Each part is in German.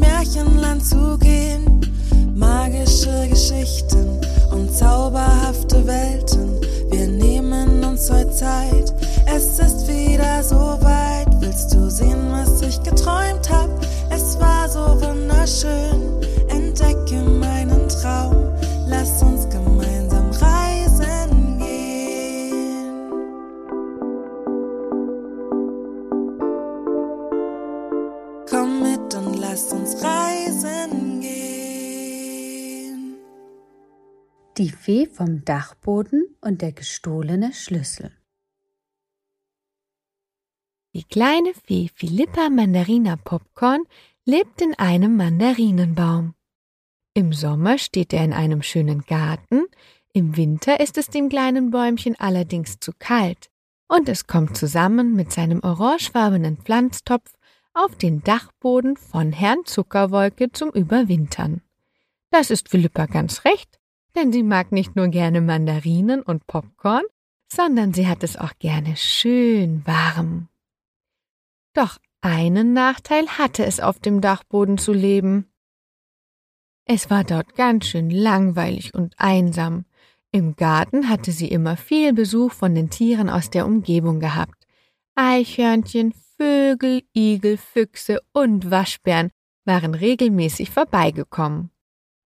Märchenland zu gehen. Die Fee vom Dachboden und der gestohlene Schlüssel. Die kleine Fee Philippa Mandarina Popcorn lebt in einem Mandarinenbaum. Im Sommer steht er in einem schönen Garten, im Winter ist es dem kleinen Bäumchen allerdings zu kalt, und es kommt zusammen mit seinem orangefarbenen Pflanztopf auf den Dachboden von Herrn Zuckerwolke zum Überwintern. Das ist Philippa ganz recht, denn sie mag nicht nur gerne Mandarinen und Popcorn, sondern sie hat es auch gerne schön warm. Doch einen Nachteil hatte es auf dem Dachboden zu leben. Es war dort ganz schön langweilig und einsam. Im Garten hatte sie immer viel Besuch von den Tieren aus der Umgebung gehabt. Eichhörnchen, Vögel, Igel, Füchse und Waschbären waren regelmäßig vorbeigekommen.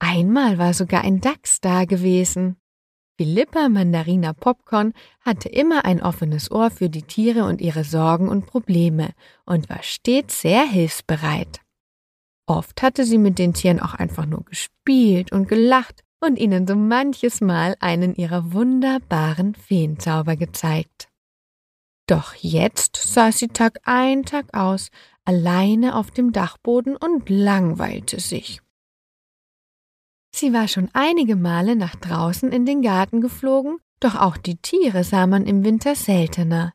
Einmal war sogar ein Dachs da gewesen. Philippa Mandarina Popcorn hatte immer ein offenes Ohr für die Tiere und ihre Sorgen und Probleme und war stets sehr hilfsbereit. Oft hatte sie mit den Tieren auch einfach nur gespielt und gelacht und ihnen so manches Mal einen ihrer wunderbaren Feenzauber gezeigt. Doch jetzt saß sie Tag ein, Tag aus, alleine auf dem Dachboden und langweilte sich. Sie war schon einige Male nach draußen in den Garten geflogen, doch auch die Tiere sah man im Winter seltener.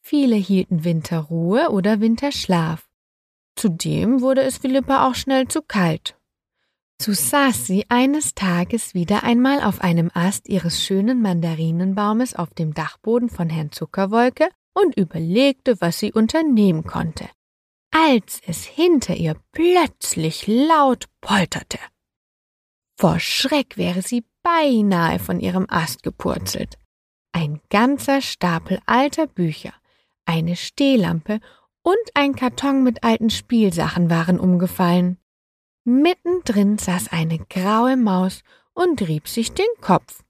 Viele hielten Winterruhe oder Winterschlaf. Zudem wurde es Philippa auch schnell zu kalt. So saß sie eines Tages wieder einmal auf einem Ast ihres schönen Mandarinenbaumes auf dem Dachboden von Herrn Zuckerwolke und überlegte, was sie unternehmen konnte, als es hinter ihr plötzlich laut polterte. Vor Schreck wäre sie beinahe von ihrem Ast gepurzelt. Ein ganzer Stapel alter Bücher, eine Stehlampe und ein Karton mit alten Spielsachen waren umgefallen. Mittendrin saß eine graue Maus und rieb sich den Kopf.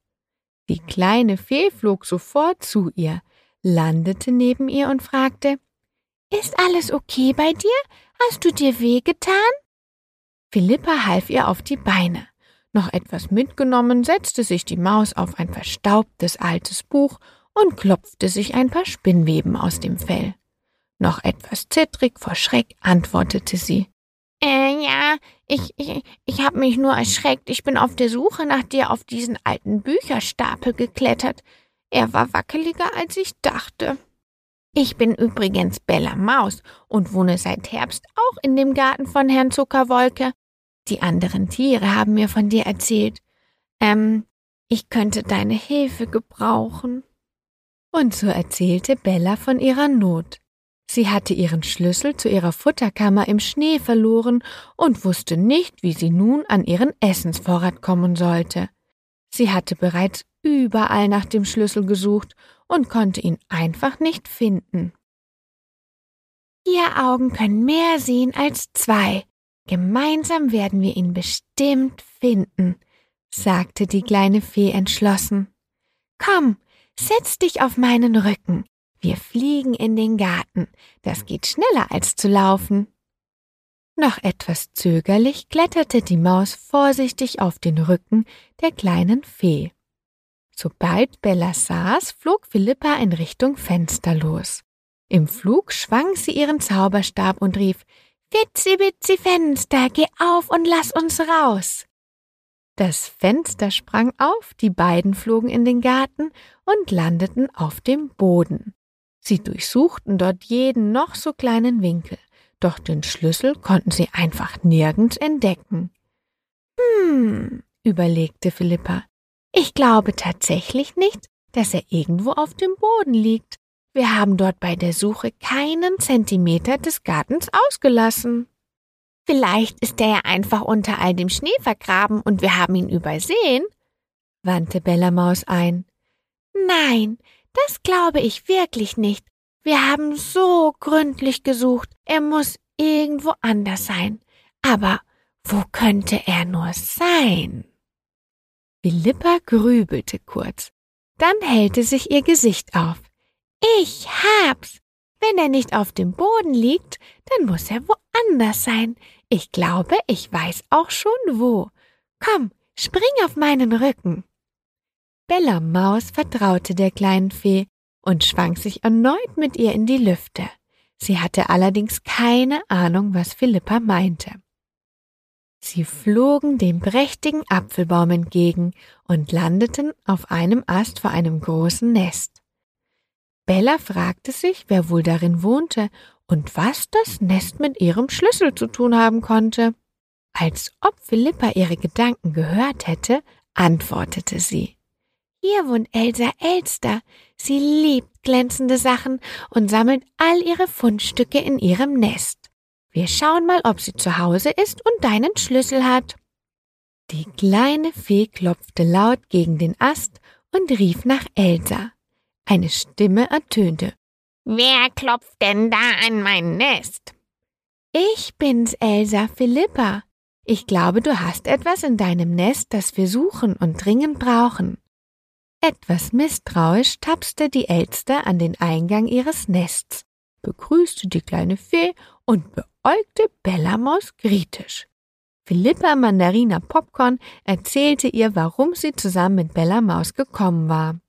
Die kleine Fee flog sofort zu ihr, landete neben ihr und fragte Ist alles okay bei dir? Hast du dir wehgetan? Philippa half ihr auf die Beine. Noch etwas mitgenommen, setzte sich die Maus auf ein verstaubtes altes Buch und klopfte sich ein paar Spinnweben aus dem Fell. Noch etwas zittrig vor Schreck antwortete sie. Äh, ja, ich, ich, ich hab mich nur erschreckt. Ich bin auf der Suche nach dir auf diesen alten Bücherstapel geklettert. Er war wackeliger, als ich dachte. Ich bin übrigens Bella Maus und wohne seit Herbst auch in dem Garten von Herrn Zuckerwolke. Die anderen Tiere haben mir von dir erzählt. Ähm, ich könnte deine Hilfe gebrauchen. Und so erzählte Bella von ihrer Not. Sie hatte ihren Schlüssel zu ihrer Futterkammer im Schnee verloren und wusste nicht, wie sie nun an ihren Essensvorrat kommen sollte. Sie hatte bereits überall nach dem Schlüssel gesucht und konnte ihn einfach nicht finden. Vier Augen können mehr sehen als zwei, Gemeinsam werden wir ihn bestimmt finden, sagte die kleine Fee entschlossen. Komm, setz dich auf meinen Rücken. Wir fliegen in den Garten. Das geht schneller als zu laufen. Noch etwas zögerlich kletterte die Maus vorsichtig auf den Rücken der kleinen Fee. Sobald Bella saß, flog Philippa in Richtung Fenster los. Im Flug schwang sie ihren Zauberstab und rief Witzi, witzi Fenster, geh auf und lass uns raus. Das Fenster sprang auf, die beiden flogen in den Garten und landeten auf dem Boden. Sie durchsuchten dort jeden noch so kleinen Winkel, doch den Schlüssel konnten sie einfach nirgends entdecken. Hm, überlegte Philippa. Ich glaube tatsächlich nicht, dass er irgendwo auf dem Boden liegt. Wir haben dort bei der Suche keinen Zentimeter des Gartens ausgelassen. Vielleicht ist er ja einfach unter all dem Schnee vergraben und wir haben ihn übersehen, wandte Bellamaus ein. Nein, das glaube ich wirklich nicht. Wir haben so gründlich gesucht. Er muss irgendwo anders sein. Aber wo könnte er nur sein? Philippa grübelte kurz. Dann hellte sich ihr Gesicht auf. Ich hab's. Wenn er nicht auf dem Boden liegt, dann muss er woanders sein. Ich glaube, ich weiß auch schon wo. Komm, spring auf meinen Rücken. Bella Maus vertraute der kleinen Fee und schwang sich erneut mit ihr in die Lüfte. Sie hatte allerdings keine Ahnung, was Philippa meinte. Sie flogen dem prächtigen Apfelbaum entgegen und landeten auf einem Ast vor einem großen Nest. Bella fragte sich, wer wohl darin wohnte und was das Nest mit ihrem Schlüssel zu tun haben konnte. Als ob Philippa ihre Gedanken gehört hätte, antwortete sie. Hier wohnt Elsa Elster. Sie liebt glänzende Sachen und sammelt all ihre Fundstücke in ihrem Nest. Wir schauen mal, ob sie zu Hause ist und deinen Schlüssel hat. Die kleine Fee klopfte laut gegen den Ast und rief nach Elsa. Eine Stimme ertönte. Wer klopft denn da an mein Nest? Ich bin's, Elsa Philippa. Ich glaube, du hast etwas in deinem Nest, das wir suchen und dringend brauchen. Etwas misstrauisch tapste die Elster an den Eingang ihres Nests, begrüßte die kleine Fee und beäugte Bellamaus kritisch. Philippa Mandarina Popcorn erzählte ihr, warum sie zusammen mit Bellamaus gekommen war.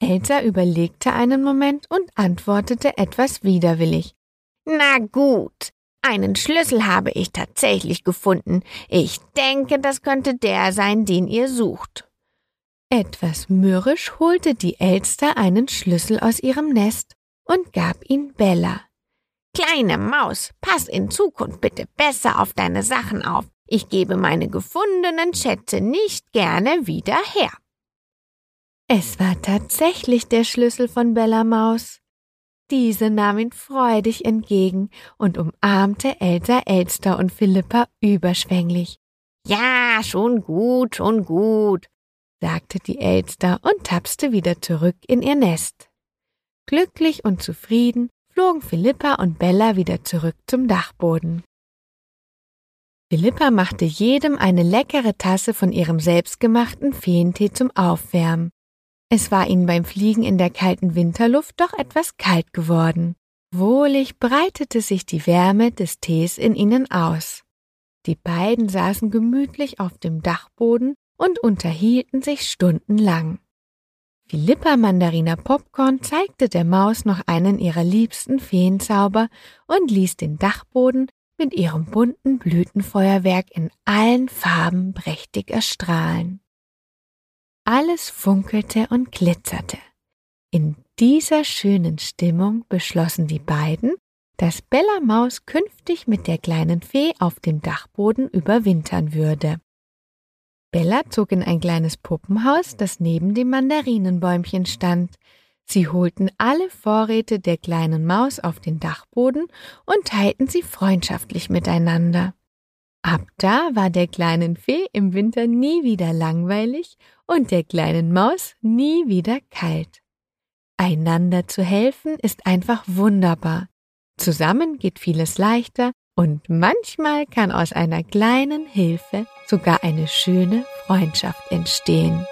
Elsa überlegte einen Moment und antwortete etwas widerwillig. Na gut, einen Schlüssel habe ich tatsächlich gefunden. Ich denke, das könnte der sein, den ihr sucht. Etwas mürrisch holte die Elster einen Schlüssel aus ihrem Nest und gab ihn Bella. Kleine Maus, pass in Zukunft bitte besser auf deine Sachen auf. Ich gebe meine gefundenen Schätze nicht gerne wieder her. Es war tatsächlich der Schlüssel von Bella Maus. Diese nahm ihn freudig entgegen und umarmte Elsa Elster und Philippa überschwänglich. Ja, schon gut, schon gut, sagte die Elster und tapste wieder zurück in ihr Nest. Glücklich und zufrieden flogen Philippa und Bella wieder zurück zum Dachboden. Philippa machte jedem eine leckere Tasse von ihrem selbstgemachten Feentee zum Aufwärmen. Es war ihnen beim Fliegen in der kalten Winterluft doch etwas kalt geworden. Wohlig breitete sich die Wärme des Tees in ihnen aus. Die beiden saßen gemütlich auf dem Dachboden und unterhielten sich stundenlang. Philippa Mandarina Popcorn zeigte der Maus noch einen ihrer liebsten Feenzauber und ließ den Dachboden mit ihrem bunten Blütenfeuerwerk in allen Farben prächtig erstrahlen. Alles funkelte und glitzerte. In dieser schönen Stimmung beschlossen die beiden, dass Bella Maus künftig mit der kleinen Fee auf dem Dachboden überwintern würde. Bella zog in ein kleines Puppenhaus, das neben dem Mandarinenbäumchen stand. Sie holten alle Vorräte der kleinen Maus auf den Dachboden und teilten sie freundschaftlich miteinander. Ab da war der kleinen Fee im Winter nie wieder langweilig und der kleinen Maus nie wieder kalt. Einander zu helfen ist einfach wunderbar. Zusammen geht vieles leichter und manchmal kann aus einer kleinen Hilfe sogar eine schöne Freundschaft entstehen.